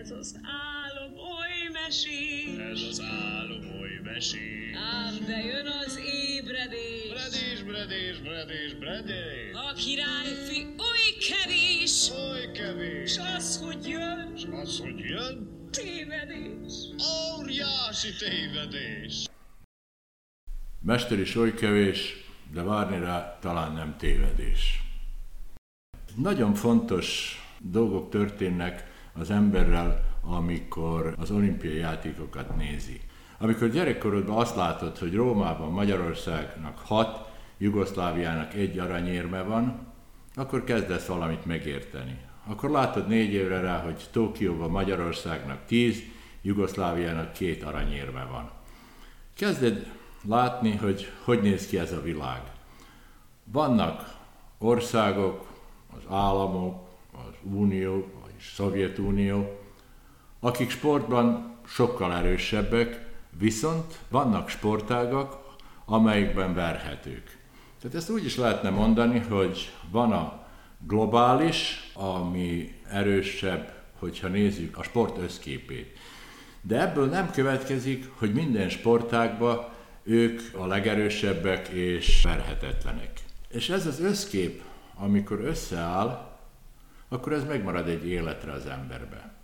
Ez az álom oly mesés. Ez az álom oly mesés. Ám de jön az ébredés. Bredés, bredés, bredés, bredés. A királyfi oly kevés. Oly kevés. S az, hogy jön, S az, hogy jön, tévedés. óriási tévedés. Mester is oly kevés, de várni rá talán nem tévedés. Nagyon fontos dolgok történnek az emberrel, amikor az olimpiai játékokat nézi. Amikor gyerekkorodban azt látod, hogy Rómában Magyarországnak hat, Jugoszláviának egy aranyérme van, akkor kezdesz valamit megérteni. Akkor látod négy évre rá, hogy Tokióban Magyarországnak tíz, Jugoszláviának két aranyérme van. Kezded látni, hogy hogy néz ki ez a világ. Vannak országok, az államok, az Unió, vagyis Szovjetunió, akik sportban sokkal erősebbek, viszont vannak sportágak, amelyikben verhetők. Tehát ezt úgy is lehetne mondani, hogy van a globális, ami erősebb, hogyha nézzük a sport összképét. De ebből nem következik, hogy minden sportágban ők a legerősebbek és verhetetlenek. És ez az összkép, amikor összeáll, akkor ez megmarad egy életre az emberbe.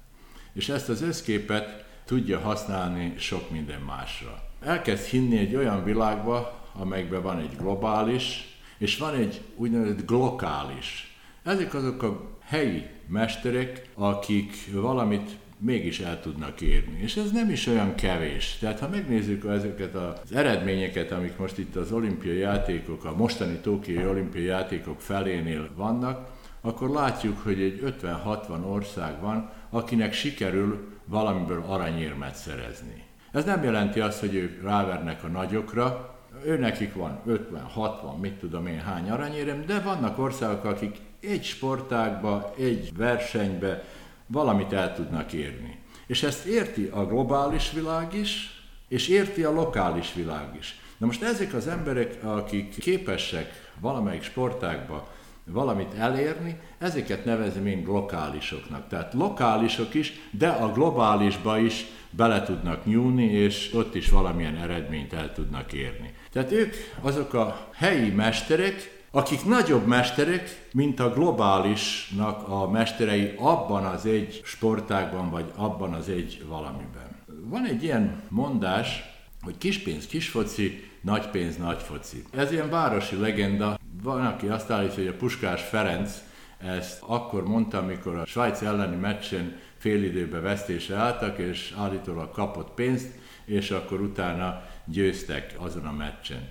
És ezt az összképet tudja használni sok minden másra. Elkezd hinni egy olyan világba, amelyben van egy globális, és van egy úgynevezett glokális. Ezek azok a helyi mesterek, akik valamit mégis el tudnak érni. És ez nem is olyan kevés. Tehát ha megnézzük ezeket az eredményeket, amik most itt az olimpiai játékok, a mostani Tokiai olimpiai játékok felénél vannak, akkor látjuk, hogy egy 50-60 ország van, akinek sikerül valamiből aranyérmet szerezni. Ez nem jelenti azt, hogy ők rávernek a nagyokra, ő nekik van 50, 60, mit tudom én hány aranyérem, de vannak országok, akik egy sportágba, egy versenybe valamit el tudnak érni. És ezt érti a globális világ is, és érti a lokális világ is. Na most ezek az emberek, akik képesek valamelyik sportágba valamit elérni, ezeket nevezem én lokálisoknak. Tehát lokálisok is, de a globálisba is bele tudnak nyúlni, és ott is valamilyen eredményt el tudnak érni. Tehát ők azok a helyi mesterek, akik nagyobb mesterek, mint a globálisnak a mesterei abban az egy sportágban, vagy abban az egy valamiben. Van egy ilyen mondás, hogy kispénz kisfoci, nagy pénz nagy foci. Ez ilyen városi legenda. Van, aki azt állítja, hogy a Puskás Ferenc ezt akkor mondta, amikor a Svájc elleni meccsen félidőbe vesztése álltak, és állítólag kapott pénzt, és akkor utána győztek azon a meccsen.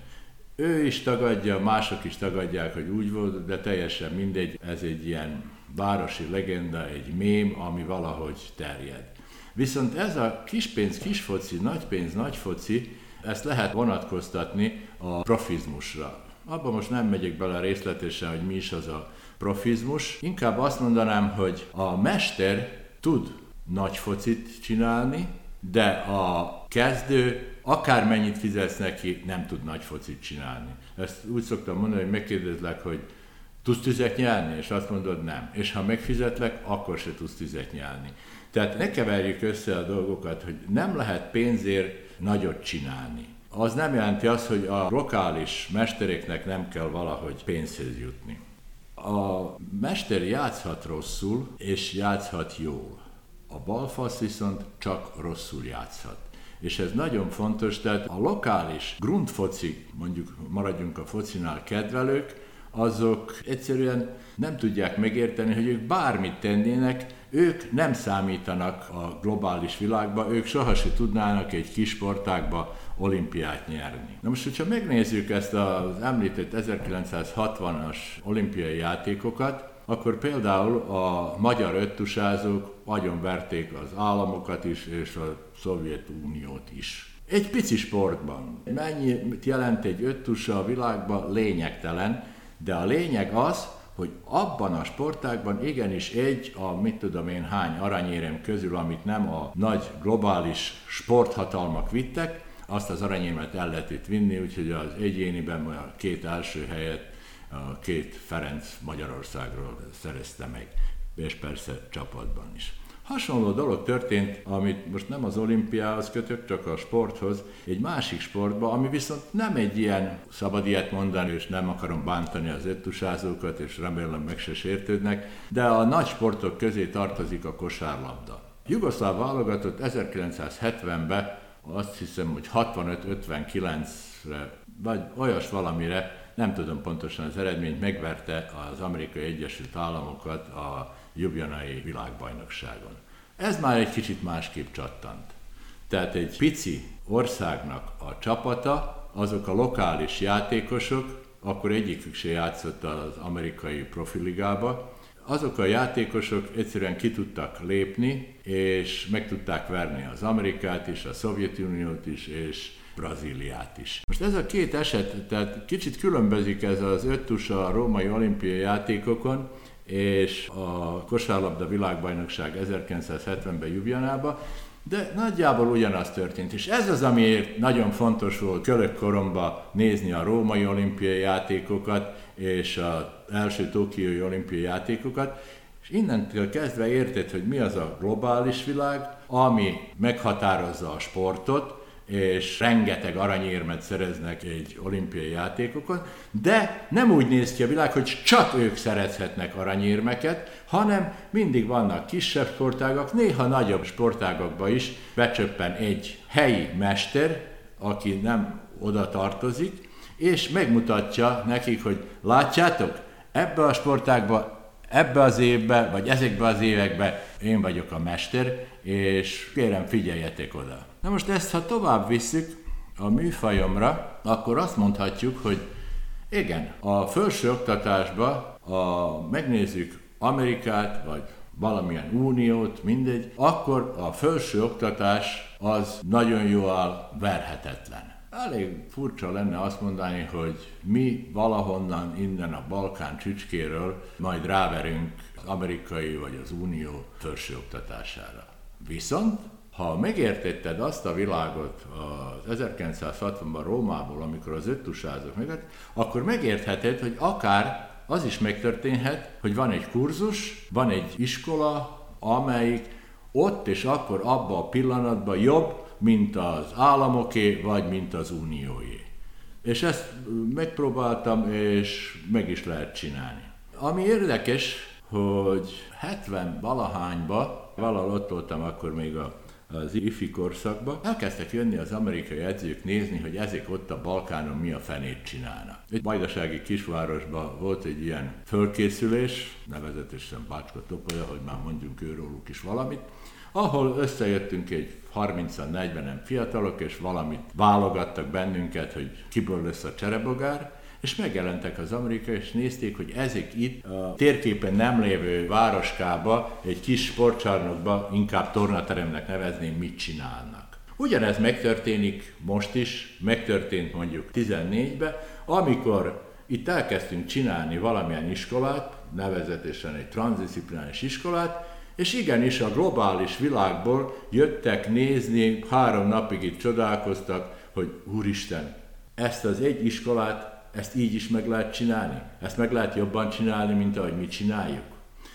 Ő is tagadja, mások is tagadják, hogy úgy volt, de teljesen mindegy, ez egy ilyen városi legenda, egy mém, ami valahogy terjed. Viszont ez a kispénz, kisfoci, nagypénz, nagyfoci, ezt lehet vonatkoztatni a profizmusra. Abban most nem megyek bele részletesen, hogy mi is az a profizmus. Inkább azt mondanám, hogy a mester tud nagy focit csinálni, de a kezdő akármennyit fizetsz neki, nem tud nagy focit csinálni. Ezt úgy szoktam mondani, hogy megkérdezlek, hogy tudsz tüzet nyelni, és azt mondod nem. És ha megfizetlek, akkor se tudsz tüzet nyelni. Tehát ne keverjük össze a dolgokat, hogy nem lehet pénzért nagyot csinálni. Az nem jelenti azt, hogy a lokális mestereknek nem kell valahogy pénzhez jutni. A mester játszhat rosszul, és játszhat jól. A balfasz viszont csak rosszul játszhat. És ez nagyon fontos, tehát a lokális grundfoci, mondjuk maradjunk a focinál kedvelők, azok egyszerűen nem tudják megérteni, hogy ők bármit tennének, ők nem számítanak a globális világba, ők sohasem tudnának egy kis sportákba olimpiát nyerni. Na most, hogyha megnézzük ezt az említett 1960-as olimpiai játékokat, akkor például a magyar öttusázók verték az államokat is, és a Szovjetuniót is. Egy pici sportban. Mennyit jelent egy öttusa a világban? Lényegtelen, de a lényeg az, hogy abban a sportágban igenis egy a mit tudom én hány aranyérem közül, amit nem a nagy globális sporthatalmak vittek, azt az aranyérmet el lehet itt vinni, úgyhogy az egyéniben a két első helyet a két Ferenc Magyarországról szerezte meg, és persze csapatban is. Hasonló dolog történt, amit most nem az olimpiához kötök, csak a sporthoz, egy másik sportba, ami viszont nem egy ilyen, szabad ilyet mondani, és nem akarom bántani az öttusázókat, és remélem meg se sértődnek, de a nagy sportok közé tartozik a kosárlabda. Jugoszláv válogatott 1970-ben azt hiszem, hogy 65-59-re, vagy olyas valamire, nem tudom pontosan az eredményt, megverte az Amerikai Egyesült Államokat a Jubjanai világbajnokságon. Ez már egy kicsit másképp csattant. Tehát egy pici országnak a csapata, azok a lokális játékosok, akkor egyikük se játszott az amerikai profiligába, azok a játékosok egyszerűen ki tudtak lépni, és meg tudták verni az Amerikát is, a Szovjetuniót is, és Brazíliát is. Most ez a két eset, tehát kicsit különbözik ez az öttus a római olimpiai játékokon, és a kosárlabda világbajnokság 1970-ben Jubjanába, de nagyjából ugyanaz történt, és ez az, amiért nagyon fontos volt kölök koromba nézni a római olimpiai játékokat és az első tokiói olimpiai játékokat, és innentől kezdve érted, hogy mi az a globális világ, ami meghatározza a sportot, és rengeteg aranyérmet szereznek egy olimpiai játékokon, de nem úgy néz ki a világ, hogy csak ők szerezhetnek aranyérmeket, hanem mindig vannak kisebb sportágak, néha nagyobb sportágakba is becsöppen egy helyi mester, aki nem oda tartozik, és megmutatja nekik, hogy látjátok, ebbe a sportágba ebbe az évbe, vagy ezekbe az évekbe én vagyok a mester, és kérem figyeljetek oda. Na most ezt, ha tovább visszük a műfajomra, akkor azt mondhatjuk, hogy igen, a felső oktatásba, ha megnézzük Amerikát, vagy valamilyen uniót, mindegy, akkor a felső oktatás az nagyon jól verhetetlen. Elég furcsa lenne azt mondani, hogy mi valahonnan innen a Balkán csücskéről majd ráverünk az amerikai vagy az unió felsőoktatására. Viszont, ha megértetted azt a világot az 1960-ban Rómából, amikor az öttusázok meg, akkor megértheted, hogy akár az is megtörténhet, hogy van egy kurzus, van egy iskola, amelyik ott és akkor abban a pillanatban jobb, mint az államoké, vagy mint az unióé. És ezt megpróbáltam, és meg is lehet csinálni. Ami érdekes, hogy 70 valahányba, valahol ott voltam akkor még a az ifi korszakban, elkezdtek jönni az amerikai edzők nézni, hogy ezek ott a Balkánon mi a fenét csinálnak. Egy bajdasági kisvárosban volt egy ilyen fölkészülés, nevezetesen Bácska Topolya, hogy már mondjunk őróluk is valamit, ahol összejöttünk egy 30-40-en fiatalok, és valamit válogattak bennünket, hogy kiből lesz a cserebogár, és megjelentek az amerikai, és nézték, hogy ezek itt a térképen nem lévő városkába, egy kis sportcsarnokba, inkább tornateremnek nevezném, mit csinálnak. Ugyanez megtörténik most is, megtörtént mondjuk 14-ben, amikor itt elkezdtünk csinálni valamilyen iskolát, nevezetesen egy transzdisziplinális iskolát, és igenis a globális világból jöttek nézni, három napig itt csodálkoztak, hogy Úristen, ezt az egy iskolát, ezt így is meg lehet csinálni? Ezt meg lehet jobban csinálni, mint ahogy mi csináljuk?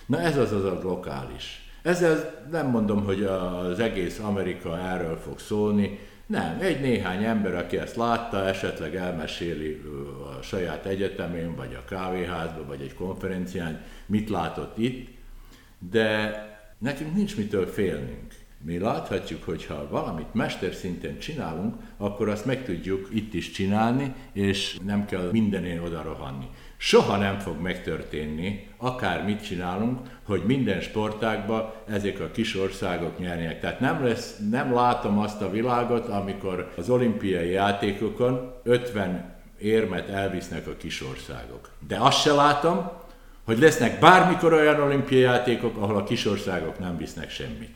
Na ez az az a lokális. Ezzel nem mondom, hogy az egész Amerika erről fog szólni, nem, egy néhány ember, aki ezt látta, esetleg elmeséli a saját egyetemén, vagy a kávéházban, vagy egy konferencián, mit látott itt, de nekünk nincs mitől félnünk. Mi láthatjuk, hogy ha valamit mesterszinten csinálunk, akkor azt meg tudjuk itt is csinálni, és nem kell mindenén oda rohanni. Soha nem fog megtörténni, akár mit csinálunk, hogy minden sportágban ezek a kis országok nyernek. Tehát nem, lesz, nem látom azt a világot, amikor az olimpiai játékokon 50 érmet elvisznek a kis országok. De azt se látom, hogy lesznek bármikor olyan olimpiai játékok, ahol a kisországok nem visznek semmit.